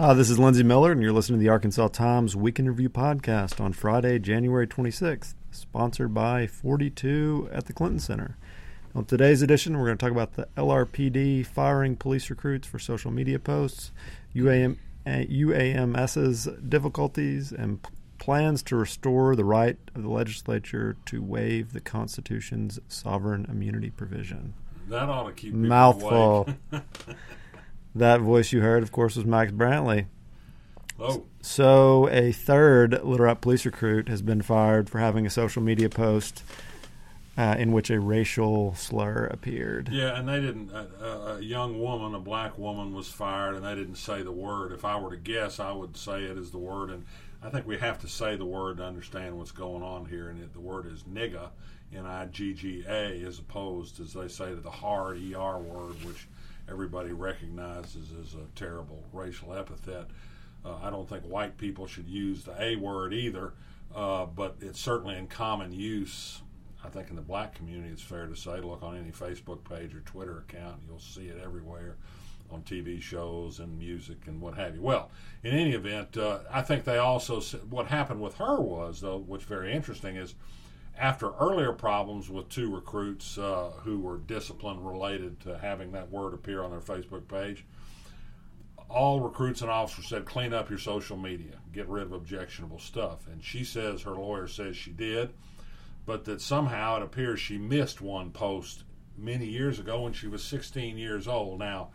Hi, this is Lindsey Millar, and you're listening to the Arkansas Times Weekend Review podcast on Friday, January 26th, sponsored by 42 at the Clinton Center. On today's edition, we're going to talk about the LRPD firing police recruits for social media posts, UAM, UAMS's uh, difficulties, and plans to restore the right of the legislature to waive the Constitution's sovereign immunity provision. That ought to keep Mouthful. That voice you heard, of course, was Max Brantley. oh, So, a third Little Rock police recruit has been fired for having a social media post uh, in which a racial slur appeared. yeah, and they didn't. A, a, a young woman, a black woman, was fired, and they didn't say the word. If I were to guess, I would say it is the word, and I think we have to say the word to understand what's going on here. And it, the word is nigga, N-I-G-G-A, as opposed, as they say, to the hard er word, which everybody recognizes as a terrible racial epithet. Uh, I don't think white people should use the A word either, uh, but it's certainly in common use. I think in the black community, it's fair to say. Look on any Facebook page or Twitter account, you'll see it everywhere on TV shows and music and what have you. Well, in any event, uh, I think they also what happened with her was though, what's very interesting is after earlier problems with two recruits uh, who were discipline related to having that word appear on their Facebook page, all recruits and officers said, clean up your social media, get rid of objectionable stuff. And she says her lawyer says she did, but that somehow it appears she missed one post many years ago when she was 16 years old. Now,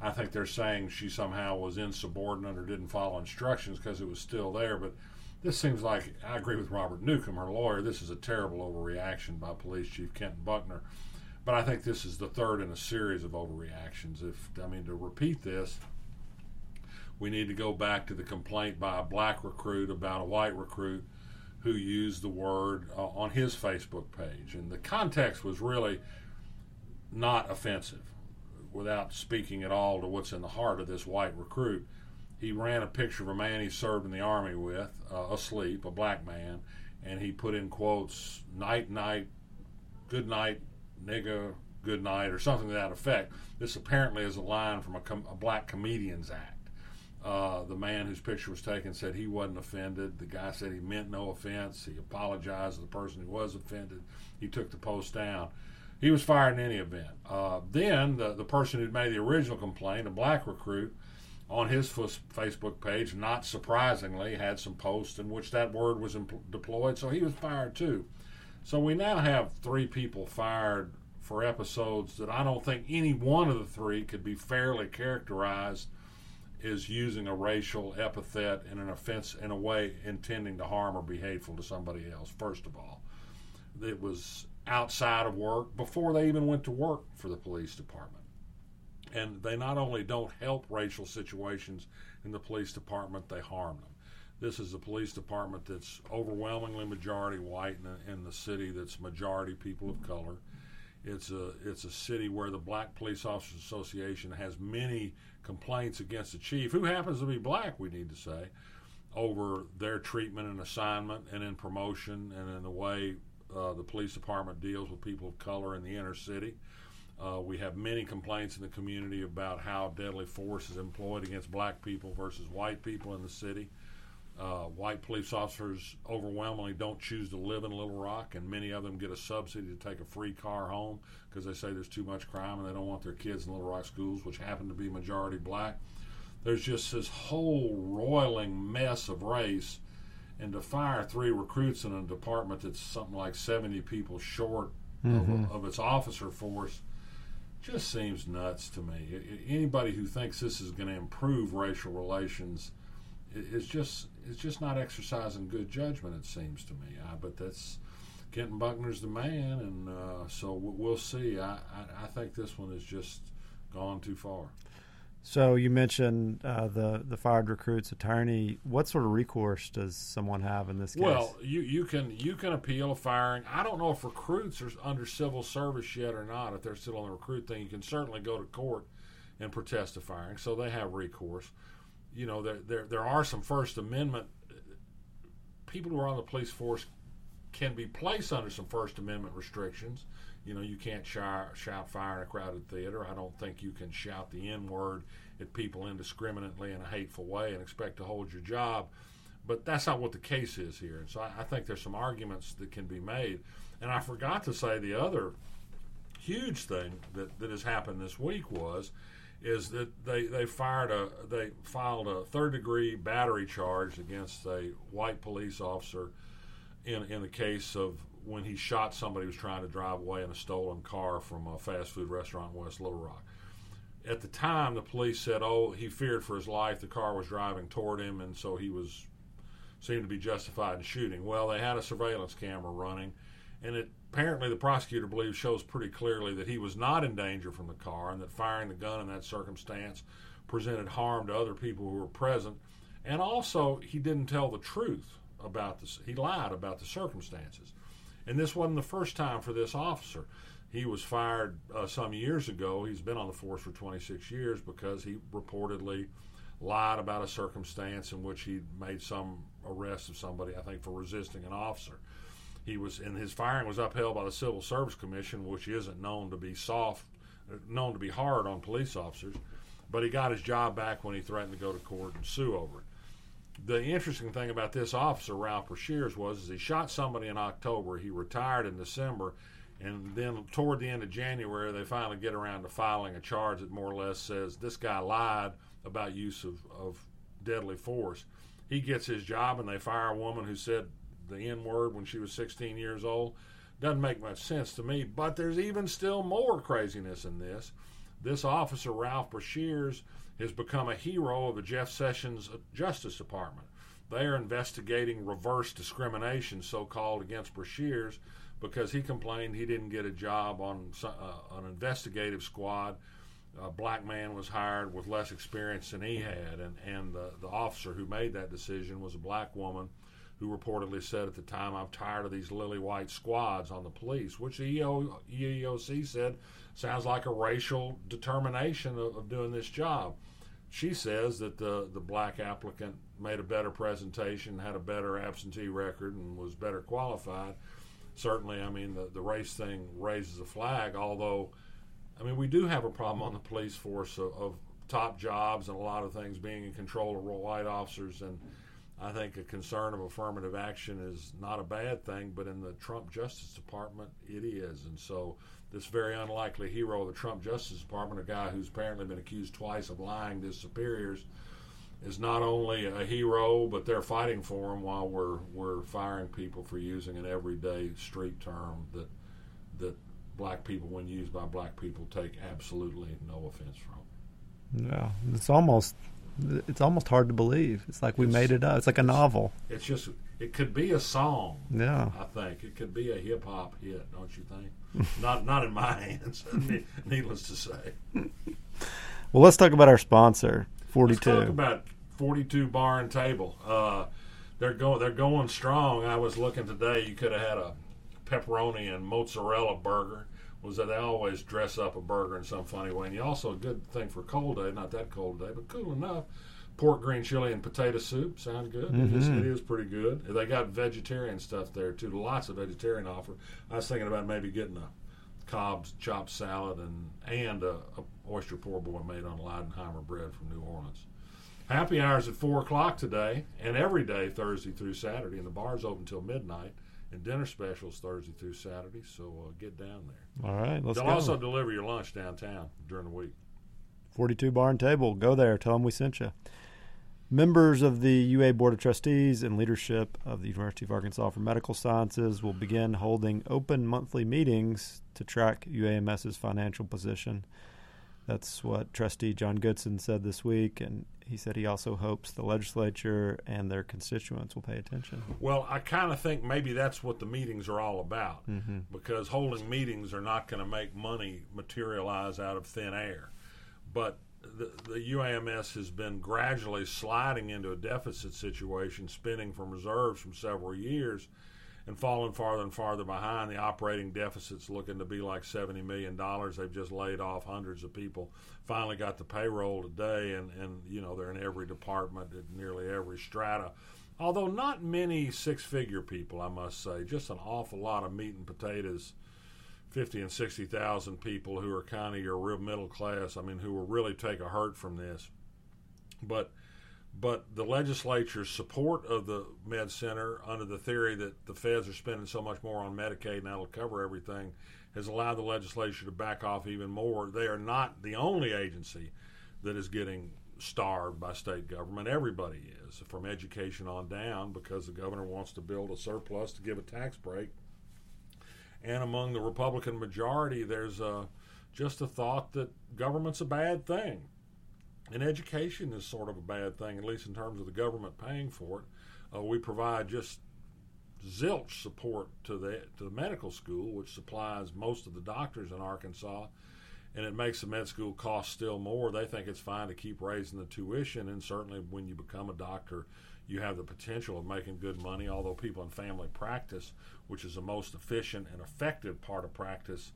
I think they're saying she somehow was insubordinate or didn't follow instructions because it was still there, but this seems like I agree with Robert Newcomb, her lawyer. This is a terrible overreaction by Police Chief Kenton Buckner, but I think this is the third in a series of overreactions. If I mean to repeat this, we need to go back to the complaint by a black recruit about a white recruit who used the word uh, on his Facebook page, and the context was really not offensive. Without speaking at all to what's in the heart of this white recruit, he ran a picture of a man he served in the army with, uh, asleep, a black man, and he put in quotes, night, night, good night, nigga, good night, or something to that effect. This apparently is a line from a, com- a black comedian's act. Uh, the man whose picture was taken said he wasn't offended. The guy said he meant no offense. He apologized to the person who was offended. He took the post down. He was fired in any event. Uh, then the, the person who'd made the original complaint, a black recruit, on his fus- Facebook page, not surprisingly, had some posts in which that word was deployed, so he was fired too. So we now have three people fired for episodes that I don't think any one of the three could be fairly characterized as using a racial epithet in an offense in a way intending to harm or be hateful to somebody else. First of all, it was outside of work before they even went to work for the police department and they not only don't help racial situations in the police department, they harm them. This is a police department that's overwhelmingly majority white in, in the city that's majority people of color. It's a it's a city where the Black Police Officers Association has many complaints against the chief, who happens to be black. We need to say over their treatment and assignment, and in promotion, and in the way uh, the police department deals with people of color in the inner city. Uh, we have many complaints in the community about how deadly force is employed against black people versus white people in the city. Uh, white police officers overwhelmingly don't choose to live in Little Rock, and many of them get a subsidy to take a free car home because they say there's too much crime and they don't want their kids in Little Rock schools, which happen to be majority black. There's just this whole roiling mess of race, and to fire three recruits in a department that's something like 70 people short of, of its officer force just seems nuts to me. Anybody who thinks this is going to improve racial relations is just is just not exercising good judgment. It seems to me. I, but that's Kenton Buckner's the man, and uh, so we'll see. I, I, I think this one has just gone too far. So you mentioned uh, the the fired recruit's attorney. What sort of recourse does someone have in this case? Well, you, you can you can appeal a firing. I don't know if recruits are under civil service yet or not. If they're still on the recruit thing, you can certainly go to court and protest a firing. So they have recourse. You know, there there, there are some First Amendment people who are on the police force can be placed under some First Amendment restrictions. You know, you can't shout, shout fire in a crowded theater. I don't think you can shout the N word at people indiscriminately in a hateful way and expect to hold your job. But that's not what the case is here. And so I, I think there's some arguments that can be made. And I forgot to say the other huge thing that, that has happened this week was is that they, they fired a they filed a third degree battery charge against a white police officer in in the case of when he shot somebody who was trying to drive away in a stolen car from a fast food restaurant in West Little Rock. At the time, the police said, "Oh, he feared for his life. The car was driving toward him, and so he was seemed to be justified in shooting." Well, they had a surveillance camera running, and it apparently the prosecutor believes shows pretty clearly that he was not in danger from the car, and that firing the gun in that circumstance presented harm to other people who were present, and also he didn't tell the truth about this. He lied about the circumstances. And this wasn't the first time for this officer. He was fired uh, some years ago. He's been on the force for 26 years because he reportedly lied about a circumstance in which he made some arrest of somebody, I think, for resisting an officer. He was, and his firing was upheld by the Civil Service Commission, which isn't known to be soft, known to be hard on police officers. But he got his job back when he threatened to go to court and sue over it the interesting thing about this officer, Ralph Brashears, was is he shot somebody in October. He retired in December, and then toward the end of January, they finally get around to filing a charge that more or less says this guy lied about use of, of deadly force. He gets his job, and they fire a woman who said the N word when she was 16 years old. Doesn't make much sense to me, but there's even still more craziness in this. This officer, Ralph Brashears, has become a hero of the Jeff Sessions Justice Department. They are investigating reverse discrimination, so called, against Brashears because he complained he didn't get a job on uh, an investigative squad. A black man was hired with less experience than he had, and, and the, the officer who made that decision was a black woman who reportedly said at the time, I'm tired of these lily white squads on the police, which the EO, EEOC said sounds like a racial determination of, of doing this job. She says that the, the black applicant made a better presentation, had a better absentee record, and was better qualified. Certainly, I mean, the, the race thing raises a flag, although, I mean, we do have a problem on the police force of, of top jobs and a lot of things being in control of white officers and I think a concern of affirmative action is not a bad thing, but in the Trump Justice Department, it is. And so, this very unlikely hero of the Trump Justice Department, a guy who's apparently been accused twice of lying to his superiors, is not only a hero, but they're fighting for him while we're we're firing people for using an everyday street term that that black people, when used by black people, take absolutely no offense from. Yeah, it's almost it's almost hard to believe. It's like we it's, made it up. It's like a novel. It's just it could be a song. Yeah, I think it could be a hip hop hit. Don't you think? not not in my hands. needless to say. well, let's talk about our sponsor, Forty Two. Talk about Forty Two Bar and Table. Uh, they're going they're going strong. I was looking today. You could have had a pepperoni and mozzarella burger was that they always dress up a burger in some funny way. And you also a good thing for a cold day, not that cold day, but cool enough. Pork, green chili, and potato soup sound good. Mm-hmm. It, is, pretty good. They got vegetarian stuff there too. Lots of vegetarian offer. I was thinking about maybe getting a Cobb's chopped salad and and a, a oyster poor boy made on Leidenheimer bread from New Orleans. Happy hours at four o'clock today and every day Thursday through Saturday, and the bar's open till midnight and dinner specials Thursday through Saturday. So uh, get down there. All right, let's They'll go. also deliver your lunch downtown during the week. 42 Bar and Table. Go there. Tell them we sent you. Members of the UA Board of Trustees and leadership of the University of Arkansas for Medical Sciences will begin holding open monthly meetings to track UAMS's financial position. That's what Trustee John Goodson said this week, and he said he also hopes the legislature and their constituents will pay attention. Well, I kind of think maybe that's what the meetings are all about mm-hmm. because holding meetings are not going to make money materialize out of thin air. But the, the UAMS has been gradually sliding into a deficit situation, spending from reserves from several years and falling farther and farther behind. The operating deficit's looking to be like $70 million. They've just laid off hundreds of people. Finally got the payroll today, and, and you know, they're in every department at nearly every strata. Although not many six figure people, I must say, just an awful lot of meat and potatoes fifty and sixty thousand people who are kind of your real middle class. I mean, who will really take a hurt from this. But but the legislature's support of the med center under the theory that the feds are spending so much more on Medicaid and that'll cover everything has allowed the legislature to back off even more. They are not the only agency that is getting starved by state government. Everybody is, from education on down, because the governor wants to build a surplus to give a tax break and among the Republican majority, there's a, just a thought that government's a bad thing. And education is sort of a bad thing, at least in terms of the government paying for it. Uh, we provide just zilch support to the to the medical school, which supplies most of the doctors in Arkansas, and it makes the med school cost still more. They think it's fine to keep raising the tuition, and certainly when you become a doctor, you have the potential of making good money. Although people in family practice, which is the most efficient and effective part of practice,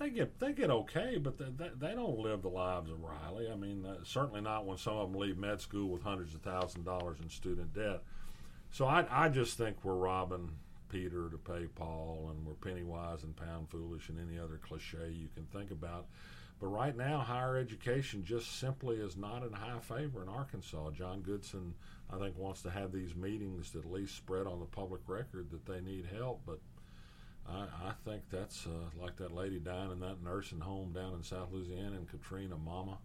they get they get okay, but they, they, they don't live the lives of Riley. I mean, uh, certainly not when some of them leave med school with hundreds of thousands of dollars in student debt. So I I just think we're robbing Peter to pay Paul, and we're penny wise and pound foolish, and any other cliche you can think about. But right now, higher education just simply is not in high favor in Arkansas. John Goodson, I think, wants to have these meetings to at least spread on the public record that they need help. But I, I think that's uh, like that lady dying in that nursing home down in South Louisiana and Katrina, Mama.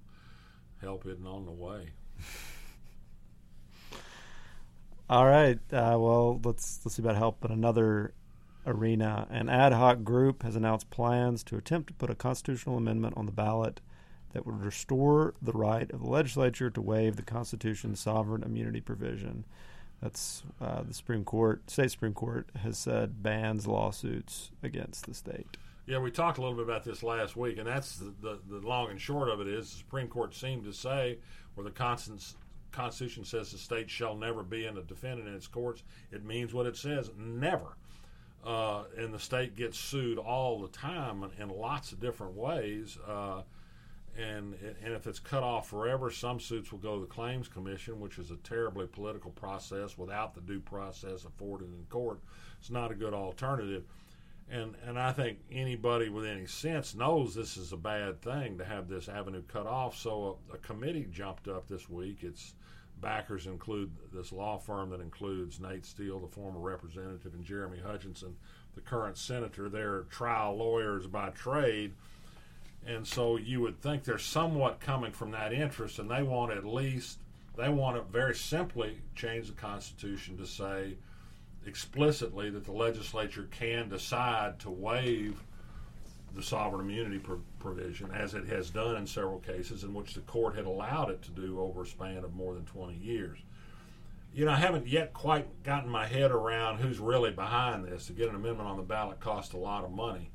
Help isn't on the way. All right. Uh, well, let's let's see about help in another arena. An ad hoc group has announced plans to attempt to put a constitutional amendment on the ballot that would restore the right of the legislature to waive the Constitution's sovereign immunity provision. That's uh, the Supreme Court, state Supreme Court has said bans lawsuits against the state. Yeah, we talked a little bit about this last week, and that's the, the, the long and short of it is the Supreme Court seemed to say where the Constitution says the state shall never be in a defendant in its courts, it means what it says, never. Uh, and the state gets sued all the time in, in lots of different ways. Uh, and and if it's cut off forever, some suits will go to the claims commission, which is a terribly political process without the due process afforded in court. It's not a good alternative. And and I think anybody with any sense knows this is a bad thing to have this avenue cut off. So a, a committee jumped up this week. Its backers include this law firm that includes Nate Steel, the former representative, and Jeremy Hutchinson, the current senator. They're trial lawyers by trade and so you would think they're somewhat coming from that interest, and they want at least they want to very simply change the Constitution to say explicitly that the legislature can decide to waive the sovereign immunity pro- provision, as it has done in several cases in which the court had allowed it to do over a span of more than 20 years. You know, I haven't yet quite gotten my head around who's really behind this. To get an amendment on the ballot costs a lot of money.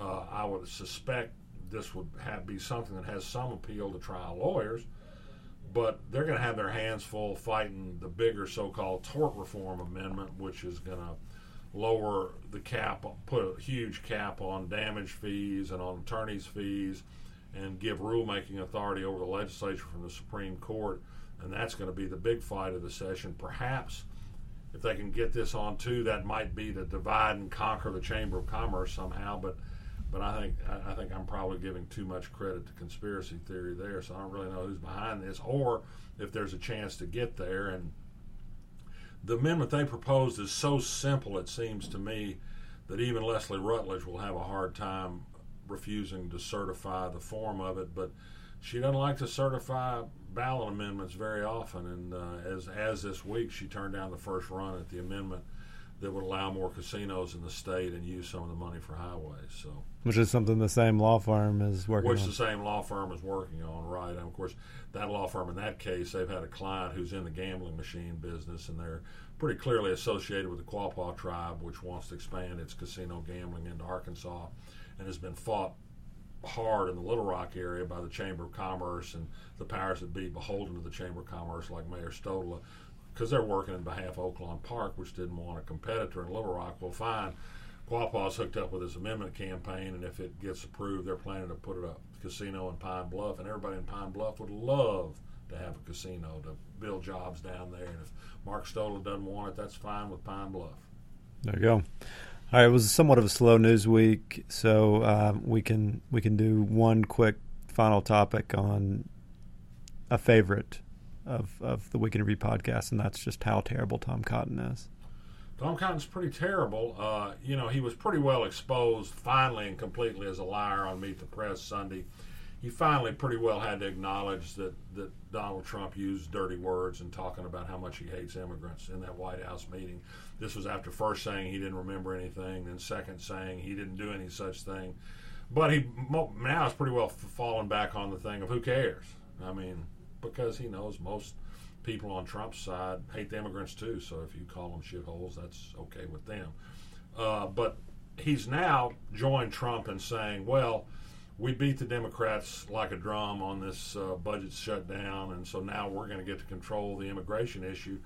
Uh, I would suspect this would have be something that has some appeal to trial lawyers, but they're going to have their hands full fighting the bigger so-called tort reform amendment, which is going to lower the cap, put a huge cap on damage fees and on attorneys' fees, and give rulemaking authority over the legislature from the Supreme Court. And that's going to be the big fight of the session. Perhaps if they can get this on too, that might be to divide and conquer the Chamber of Commerce somehow. But but I think I think I'm probably giving too much credit to conspiracy theory there. So I don't really know who's behind this, or if there's a chance to get there. And the amendment they proposed is so simple, it seems to me, that even Leslie Rutledge will have a hard time refusing to certify the form of it. But she doesn't like to certify ballot amendments very often, and uh, as as this week, she turned down the first run at the amendment that would allow more casinos in the state and use some of the money for highways. So, which is something the same law firm is working. Which on. the same law firm is working on, right? And of course, that law firm in that case, they've had a client who's in the gambling machine business, and they're pretty clearly associated with the Quapaw tribe, which wants to expand its casino gambling into Arkansas, and has been fought hard in the Little Rock area by the Chamber of Commerce and the powers that be beholden to the Chamber of Commerce, like Mayor Stodola because they're working in behalf of Oaklawn Park, which didn't want a competitor in Little Rock. Well, fine. Quapaw's hooked up with this amendment campaign, and if it gets approved, they're planning to put it up casino in Pine Bluff, and everybody in Pine Bluff would love to have a casino to build jobs down there. And if Mark Stodola doesn't want it, that's fine with Pine Bluff. There you go. All right, it was somewhat of a slow news week, so um, we can we can do one quick final topic on a favorite of of the Week in Review podcast, and that's just how terrible Tom Cotton is. Tom Cotton's pretty terrible. Uh, you know, he was pretty well exposed finally and completely as a liar on Meet the Press Sunday. He finally pretty well had to acknowledge that, that Donald Trump used dirty words and talking about how much he hates immigrants in that White House meeting. This was after first saying he didn't remember anything, then second saying he didn't do any such thing. But he now is pretty well fallen back on the thing of who cares. I mean, because he knows most people on Trump's side hate the immigrants too. So if you call them shitholes, that's okay with them. Uh, but he's now joined Trump in saying, well, we beat the Democrats like a drum on this uh, budget shutdown, and so now we're going to get to control the immigration issue.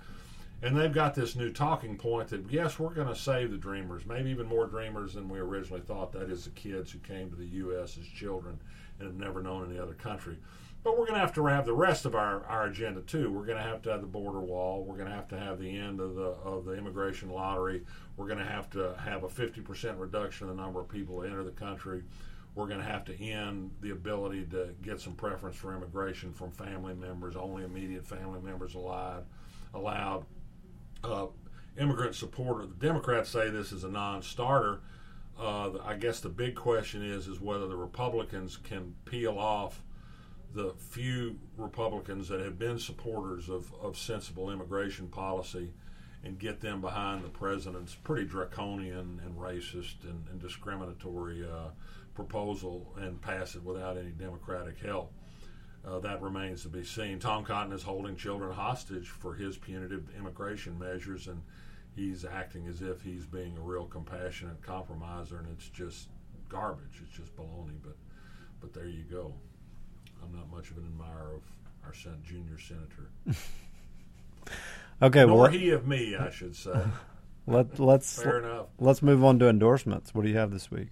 And they've got this new talking point that, yes, we're going to save the dreamers, maybe even more dreamers than we originally thought. That is, the kids who came to the U.S. as children and have never known any other country. But we're going to have to have the rest of our, our agenda too. We're going to have to have the border wall. We're going to have to have the end of the of the immigration lottery. We're going to have to have a 50% reduction in the number of people that enter the country. We're going to have to end the ability to get some preference for immigration from family members, only immediate family members allowed. Allowed. Uh, immigrant supporter. The Democrats say this is a non-starter. Uh, I guess the big question is is whether the Republicans can peel off the few Republicans that have been supporters of, of sensible immigration policy and get them behind the president's pretty draconian and racist and, and discriminatory uh, proposal and pass it without any Democratic help. Uh, that remains to be seen. Tom Cotton is holding children hostage for his punitive immigration measures, and he's acting as if he's being a real compassionate compromiser, and it's just garbage. It's just baloney. But, but there you go. I'm not much of an admirer of our sen- junior senator. okay, Nor well, he of me, I should say. let let's Fair enough. let's move on to endorsements. What do you have this week?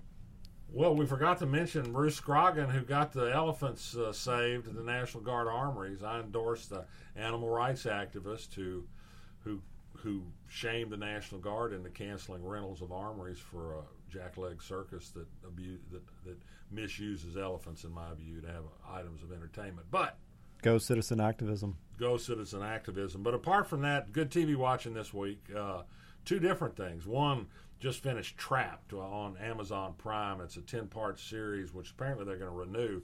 Well, we forgot to mention Bruce Scroggin, who got the elephants uh, saved at the National Guard armories. I endorsed the animal rights activist who, who, who shamed the National Guard into canceling rentals of armories for a jackleg circus that abuse that, that misuses elephants, in my view, to have items of entertainment. But go citizen activism. Go citizen activism. But apart from that, good TV watching this week. Uh, two different things. One just finished Trapped on Amazon Prime. It's a ten part series, which apparently they're going to renew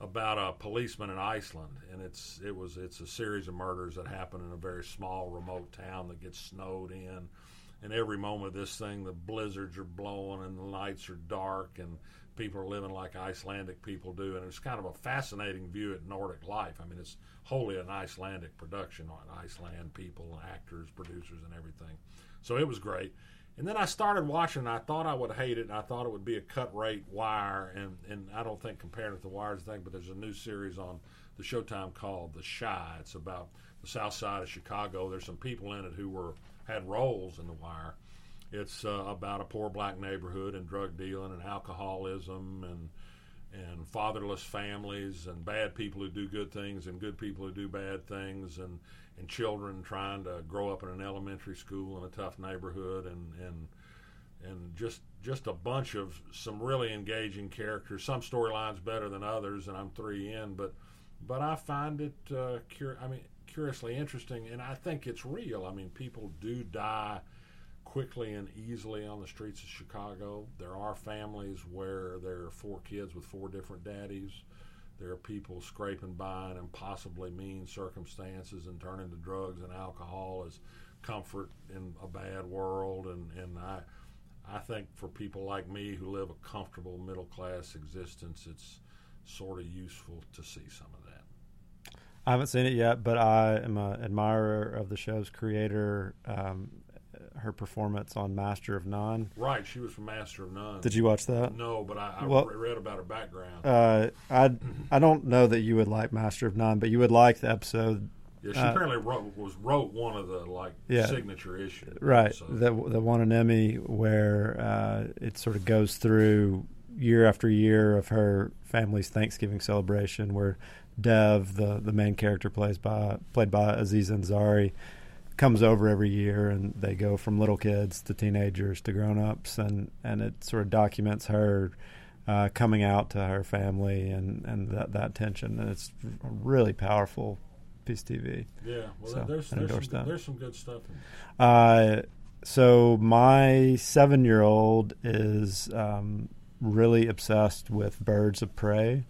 about a policeman in Iceland, and it's it was it's a series of murders that happen in a very small, remote town that gets snowed in. And every moment of this thing, the blizzards are blowing and the nights are dark, and people are living like Icelandic people do, and it's kind of a fascinating view at Nordic life. I mean, it's wholly an Icelandic production on Iceland people, and actors, producers, and everything. So it was great. And then I started watching. And I thought I would hate it, and I thought it would be a cut rate wire, and and I don't think compared to the Wire's thing, but there's a new series on the Showtime called The Chi. It's about the South Side of Chicago. There's some people in it who were had roles in The Wire it's uh, about a poor black neighborhood and drug dealing and alcoholism and and fatherless families and bad people who do good things and good people who do bad things and and children trying to grow up in an elementary school in a tough neighborhood and and and just just a bunch of some really engaging characters. Some storylines better than others, and I'm three in, but but I find it uh, cur- I mean curiously interesting, and I think it's real. I mean, people do die quickly and easily on the streets of Chicago. There are families where there are four kids with four different daddies. There are people scraping by in impossibly mean circumstances and turning to drugs and alcohol as comfort in a bad world. And, and I, I think for people like me who live a comfortable middle class existence, it's sort of useful to see some of. I haven't seen it yet, but I am an admirer of the show's creator. Um, her performance on Master of None. Right, she was from Master of None. Did you watch that? No, but I, I Well- read about her background. Uh, I I don't know that you would like Master of None, but you would like the episode, yeah, she uh, apparently wrote was wrote one of the like Yeah. signature issues. right? So, The the one in Emmy where uh, it sort of goes through year after year of her family's Thanksgiving celebration, where Dev, the the main character, plays by played by Aziz Ansari, comes over every year, and they go from little kids to teenagers to grown ups, and and it sort of documents her. Uh, coming out to her family and, and that, that tension and it's a really powerful piece of TV. Yeah, well, So, there's there's some, that. there's some good stuff. In Uh, so my seven-year-old is um, really obsessed with birds of prey.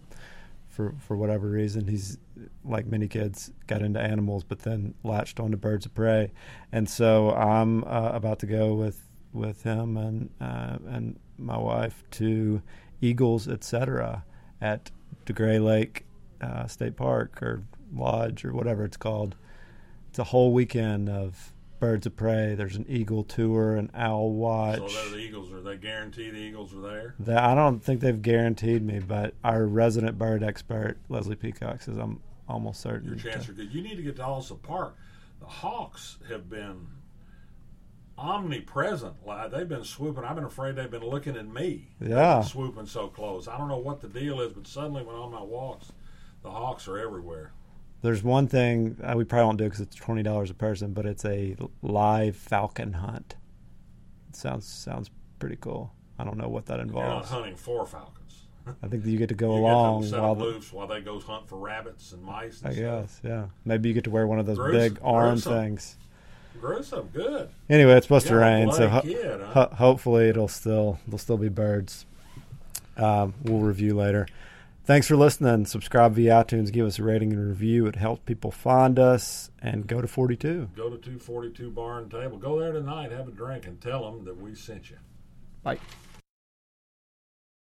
For for whatever reason, he's like many kids got into animals, but then latched onto birds of prey, and so I'm uh, about to go with with him and uh, and my wife to Eagles, etc. at the DeGray Lake uh, State Park or Lodge or whatever it's called. It's a whole weekend of birds of prey. There's an eagle tour, an owl watch. So the Eagles. Are they guarantee the Eagles are there? That I don't think they've guaranteed me, but our resident bird expert Leslie Peacock says I'm almost certain. Your to- are good. You need to get to Allsopp Park. The Hawks have been omnipresent. They've been swooping. I've been afraid they've been looking at me. Yeah. swooping so close. I don't know what the deal is, but suddenly when on my walks, the Hawks are everywhere. There's one thing uh, we probably won't do because it's twenty dollars a person, but it's a live falcon hunt. It sounds sounds pretty cool. I don't know what that You're not involves. hunting for falcons. I think that you get to go you along get to set while loose while they go hunt for rabbits and mice. And I stuff. guess, yeah. Maybe you get to wear one of those big arm gruesome. things. Gruesome, good. Anyway, it's supposed to rain, so ho- kid, huh? ho- hopefully it'll still there'll still be birds. Um, we'll review later. Thanks for listening. Subscribe via iTunes. Give us a rating and review. It helps people find us. And go to 42. Go to 242 Bar and Table. Go there tonight, have a drink, and tell them that we sent you. Bye.